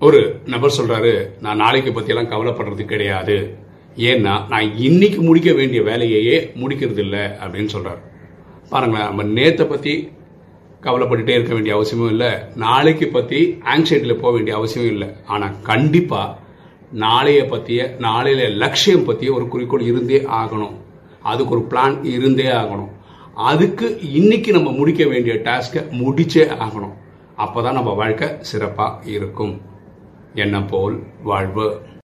ஒரு நபர் சொல்றாரு நான் நாளைக்கு பத்தியெல்லாம் கவலைப்படுறது கிடையாது. ஏன்னா நான் இன்னைக்கு முடிக்க வேண்டிய வேலையையே முடிக்கிறது இல்லை அப்படின்னு சொல்றாரு. பாருங்களேன் நம்ம நேத்தை பத்தி கவலைப்பட்டுட்டே இருக்க வேண்டிய அவசியமும் இல்லை. நாளைக்கு பத்தி ஆங்ஸைட்டியில் போக வேண்டிய அவசியமும் இல்லை. ஆனால் கண்டிப்பா நாளைய பத்திய நாளையில லட்சியம் பத்திய ஒரு குறிக்கோள் இருந்தே ஆகணும். அதுக்கு ஒரு பிளான் இருந்தே ஆகணும். அதுக்கு இன்னைக்கு நம்ம முடிக்க வேண்டிய டாஸ்கை முடிச்சே ஆகணும். அப்பதான் நம்ம வாழ்க்கை சிறப்பாக இருக்கும். என்ன போல் வாழ்வு.